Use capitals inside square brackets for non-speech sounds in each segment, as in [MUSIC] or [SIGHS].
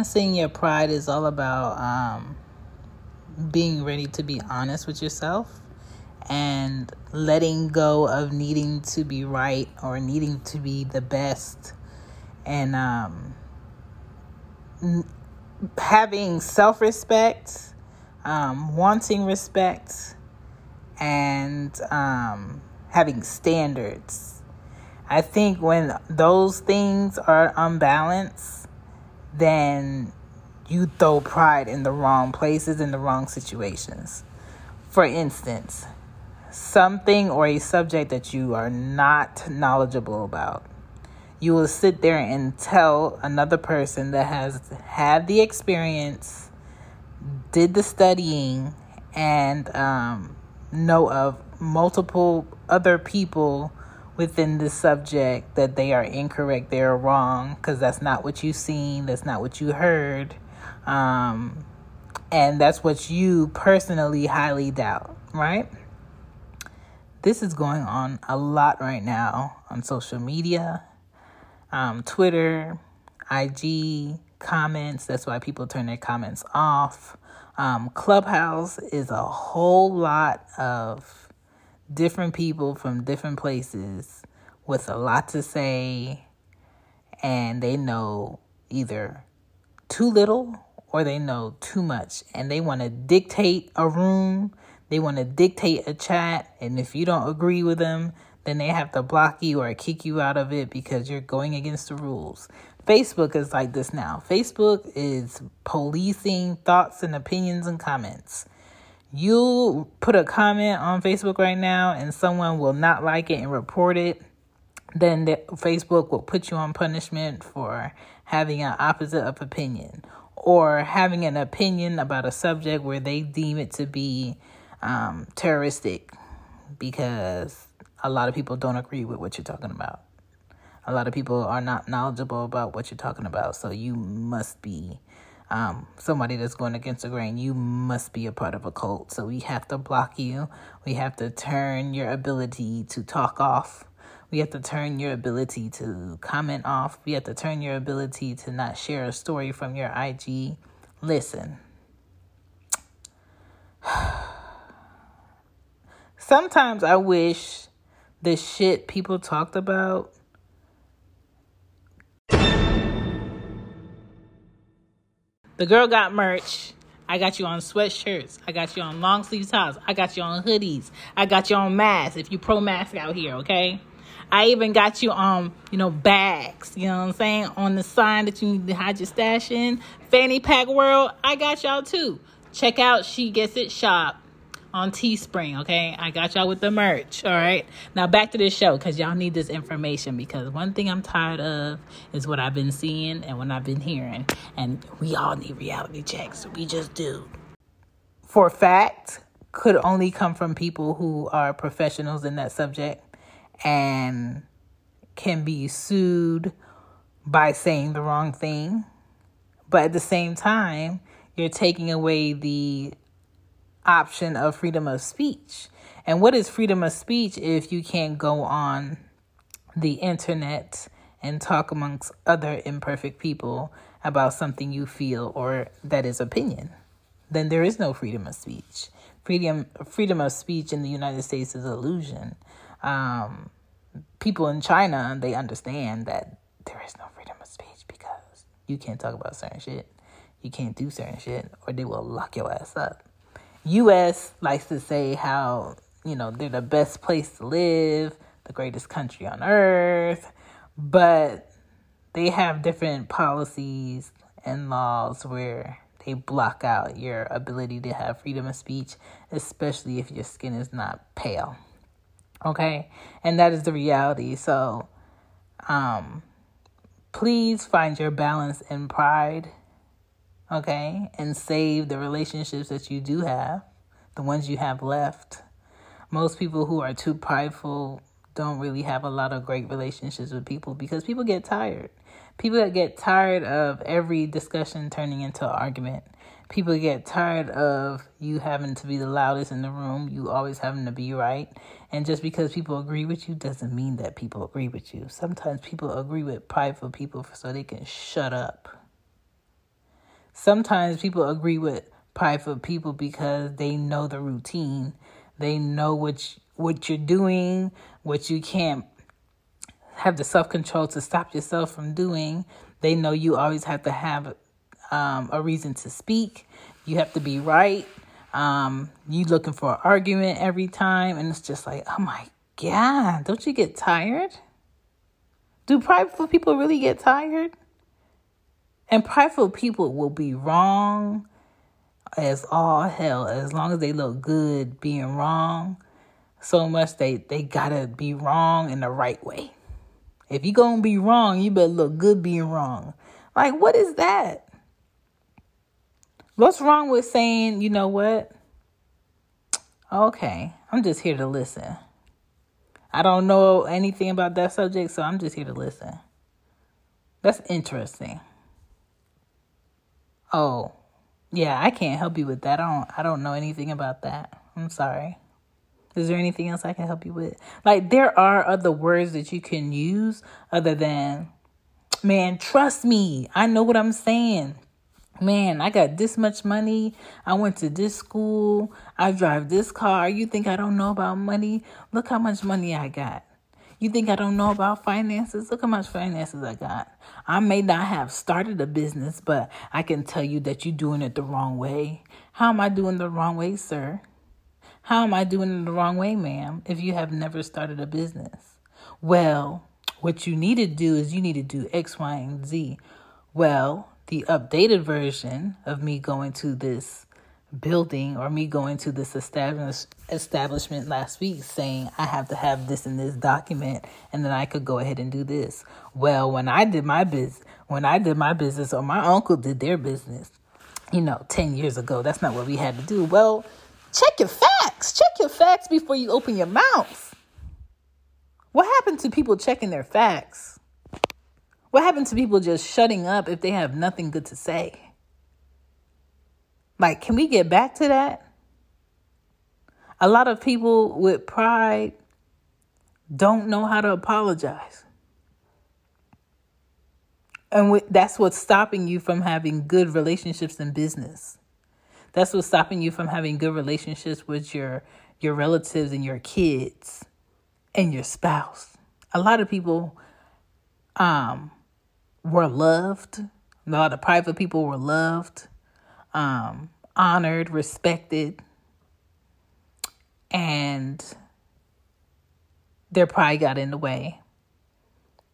balancing your pride is all about um, being ready to be honest with yourself and letting go of needing to be right or needing to be the best and um, having self respect, um, wanting respect, and um, having standards. I think when those things are unbalanced, then you throw pride in the wrong places, in the wrong situations. For instance, something or a subject that you are not knowledgeable about you will sit there and tell another person that has had the experience, did the studying, and um, know of multiple other people within this subject that they are incorrect, they are wrong, because that's not what you've seen, that's not what you heard, um, and that's what you personally highly doubt, right? This is going on a lot right now on social media um, Twitter, IG, comments. That's why people turn their comments off. Um, Clubhouse is a whole lot of different people from different places with a lot to say, and they know either too little or they know too much, and they want to dictate a room, they want to dictate a chat, and if you don't agree with them, then they have to block you or kick you out of it because you're going against the rules. Facebook is like this now. Facebook is policing thoughts and opinions and comments. You put a comment on Facebook right now and someone will not like it and report it, then the, Facebook will put you on punishment for having an opposite of opinion or having an opinion about a subject where they deem it to be um, terroristic because a lot of people don't agree with what you're talking about. A lot of people are not knowledgeable about what you're talking about. So you must be um, somebody that's going against the grain. You must be a part of a cult. So we have to block you. We have to turn your ability to talk off. We have to turn your ability to comment off. We have to turn your ability to not share a story from your IG. Listen. [SIGHS] Sometimes I wish the shit people talked about the girl got merch I got you on sweatshirts. I got you on long sleeve tops. I got you on hoodies. I got you on masks if you pro mask out here, okay? I even got you on, you know, bags, you know what I'm saying? On the sign that you need to hide your stash in. Fanny Pack World, I got y'all too. Check out She Gets It Shop on Teespring, okay? I got y'all with the merch, all right? Now back to this show because y'all need this information because one thing I'm tired of is what I've been seeing and what I've been hearing. And we all need reality checks. We just do. For fact, could only come from people who are professionals in that subject and can be sued by saying the wrong thing. But at the same time, you're taking away the option of freedom of speech. And what is freedom of speech if you can't go on the internet and talk amongst other imperfect people about something you feel or that is opinion? Then there is no freedom of speech. Freedom freedom of speech in the United States is illusion. Um, people in China they understand that there is no freedom of speech because you can't talk about certain shit, you can't do certain shit, or they will lock your ass up. US likes to say how, you know, they're the best place to live, the greatest country on earth, but they have different policies and laws where they block out your ability to have freedom of speech, especially if your skin is not pale. Okay? And that is the reality. So, um, please find your balance and pride okay, and save the relationships that you do have, the ones you have left. Most people who are too prideful don't really have a lot of great relationships with people because people get tired. People get tired of every discussion turning into an argument. People get tired of you having to be the loudest in the room, you always having to be right. And just because people agree with you doesn't mean that people agree with you. Sometimes people agree with prideful people so they can shut up sometimes people agree with prideful people because they know the routine. They know what what you're doing, what you can't have the self control to stop yourself from doing. They know you always have to have um, a reason to speak. You have to be right. Um, you looking for an argument every time, and it's just like, oh my god, don't you get tired? Do prideful people really get tired? And prideful people will be wrong as all hell as long as they look good being wrong. So much they they gotta be wrong in the right way. If you gonna be wrong, you better look good being wrong. Like what is that? What's wrong with saying, you know what? Okay, I'm just here to listen. I don't know anything about that subject, so I'm just here to listen. That's interesting. Oh, yeah, I can't help you with that. I don't I don't know anything about that. I'm sorry. Is there anything else I can help you with? Like there are other words that you can use other than man, trust me. I know what I'm saying man, I got this much money. I went to this school. I drive this car. You think I don't know about money? Look how much money I got. You think I don't know about finances? Look how much finances I got. I may not have started a business, but I can tell you that you're doing it the wrong way. How am I doing the wrong way, sir? How am I doing it the wrong way, ma'am, if you have never started a business? Well, what you need to do is you need to do X, Y, and Z. Well, the updated version of me going to this building or me going to this establish, establishment last week saying I have to have this in this document and then I could go ahead and do this. Well, when I did my business, when I did my business or my uncle did their business, you know, 10 years ago, that's not what we had to do. Well, check your facts. Check your facts before you open your mouth. What happened to people checking their facts? What happened to people just shutting up if they have nothing good to say? Like, can we get back to that? A lot of people with pride don't know how to apologize. And that's what's stopping you from having good relationships in business. That's what's stopping you from having good relationships with your your relatives and your kids and your spouse. A lot of people um were loved. A lot of private people were loved, um, honored, respected, and their pride got in the way.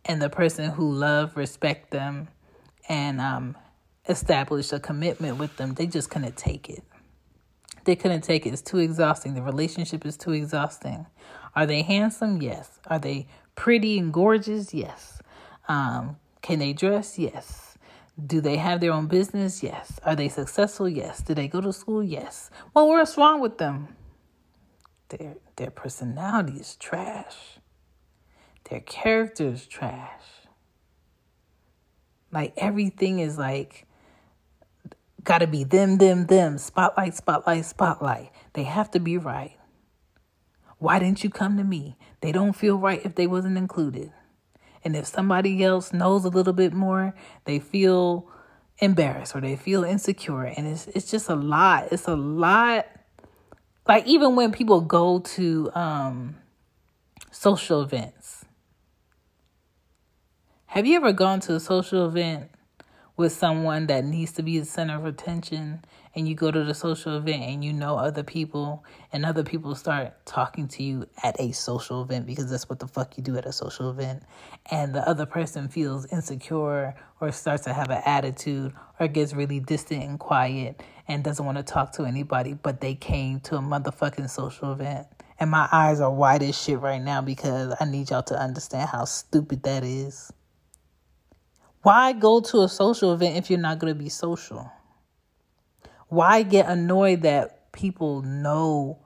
And the person who loved, respect them, and um, established a commitment with them, they just couldn't take it. They couldn't take it. It's too exhausting. The relationship is too exhausting. Are they handsome? Yes. Are they pretty and gorgeous? Yes. Um, can they dress? Yes. Do they have their own business? Yes. Are they successful? Yes. Do they go to school? Yes. Well, what's wrong with them? Their their personality is trash. Their character is trash. Like everything is like gotta be them, them, them. Spotlight, spotlight, spotlight. They have to be right. Why didn't you come to me? They don't feel right if they wasn't included. And if somebody else knows a little bit more, they feel embarrassed or they feel insecure. And it's it's just a lot. It's a lot. Like even when people go to um social events. Have you ever gone to a social event with someone that needs to be the center of attention and you go to the social event and you know other people and other people start talking to you at a social event because that's what the fuck you do at a social event and the other person feels insecure or starts to have an attitude or gets really distant and quiet and doesn't want to talk to anybody but they came to a motherfucking social event and my eyes are wide as shit right now because I need y'all to understand how stupid that is. Why go to a social event if you're not going to be social? Why get annoyed that people know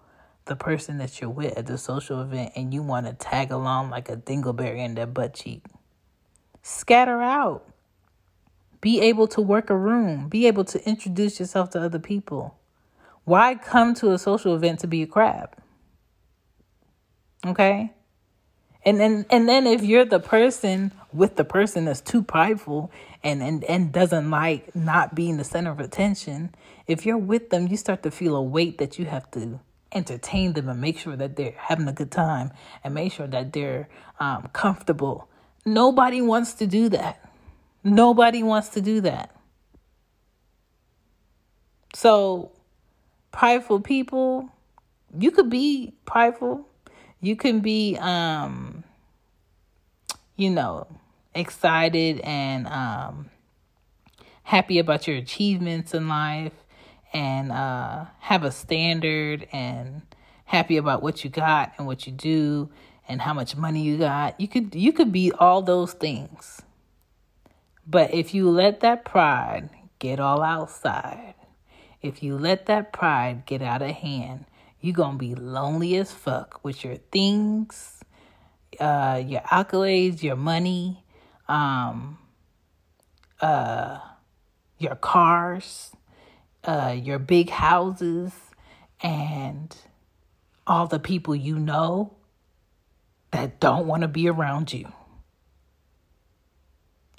the person that you're with at the social event and you want to tag along like a dingleberry in their butt cheek? Scatter out. Be able to work a room. Be able to introduce yourself to other people. Why come to a social event to be a crab? Okay? And then and then if you're the person with the person that's too prideful and, and, and doesn't like not being the center of attention, if you're with them, you start to feel a weight that you have to entertain them and make sure that they're having a good time and make sure that they're um, comfortable. Nobody wants to do that. Nobody wants to do that. So, prideful people, you could be prideful. You can be, um, you know, excited and um, happy about your achievements in life and uh, have a standard and happy about what you got and what you do and how much money you got. You could you could be all those things. But if you let that pride get all outside, if you let that pride get out of hand, you're going to be lonely as fuck with your things, uh, your accolades, your money, um, uh, your cars, uh, your big houses, and all the people you know that don't want to be around you.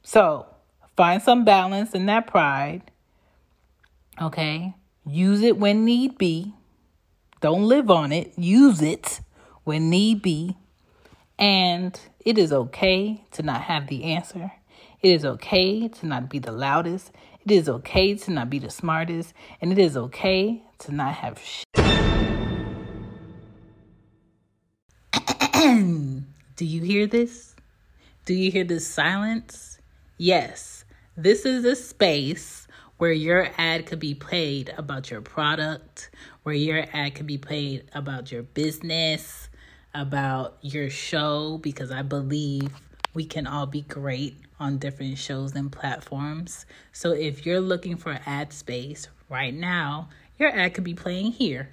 So find some balance in that pride. Okay. Use it when need be. Don't live on it. Use it when need be. And it is okay to not have the answer. It is okay to not be the loudest. It is okay to not be the smartest. And it is okay to not have shit. [CLEARS THROAT] Do you hear this? Do you hear this silence? Yes, this is a space where your ad could be played about your product, where your ad could be played about your business, about your show because I believe we can all be great on different shows and platforms. So if you're looking for ad space right now, your ad could be playing here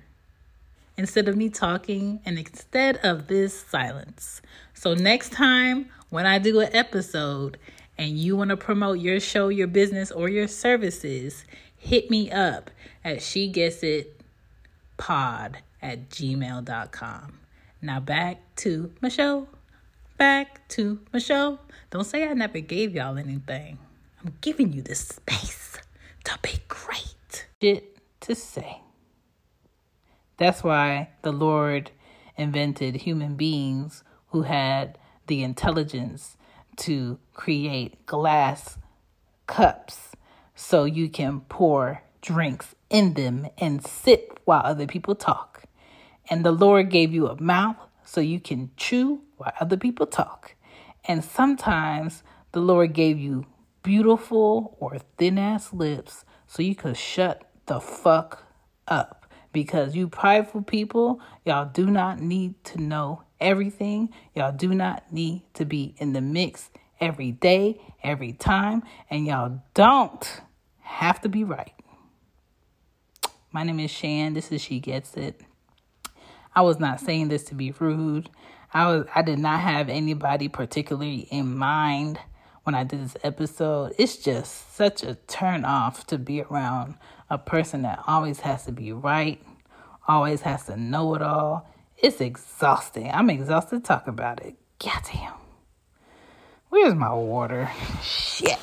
instead of me talking and instead of this silence. So next time when I do an episode and you want to promote your show, your business, or your services, hit me up at she gets it pod at gmail.com. Now back to Michelle. Back to Michelle. Don't say I never gave y'all anything. I'm giving you the space to be great. Shit to say. That's why the Lord invented human beings who had the intelligence to create glass cups so you can pour drinks in them and sip while other people talk. And the Lord gave you a mouth so you can chew while other people talk. And sometimes the Lord gave you beautiful or thin ass lips so you could shut the fuck up. Because you prideful people, y'all do not need to know everything. Y'all do not need to be in the mix every day, every time. And y'all don't have to be right. My name is Shan. This is She Gets It. I was not saying this to be rude. I was I did not have anybody particularly in mind when I did this episode. It's just such a turn off to be around a person that always has to be right, always has to know it all. It's exhausting. I'm exhausted to talk about it. Goddamn. Where's my water? Shit.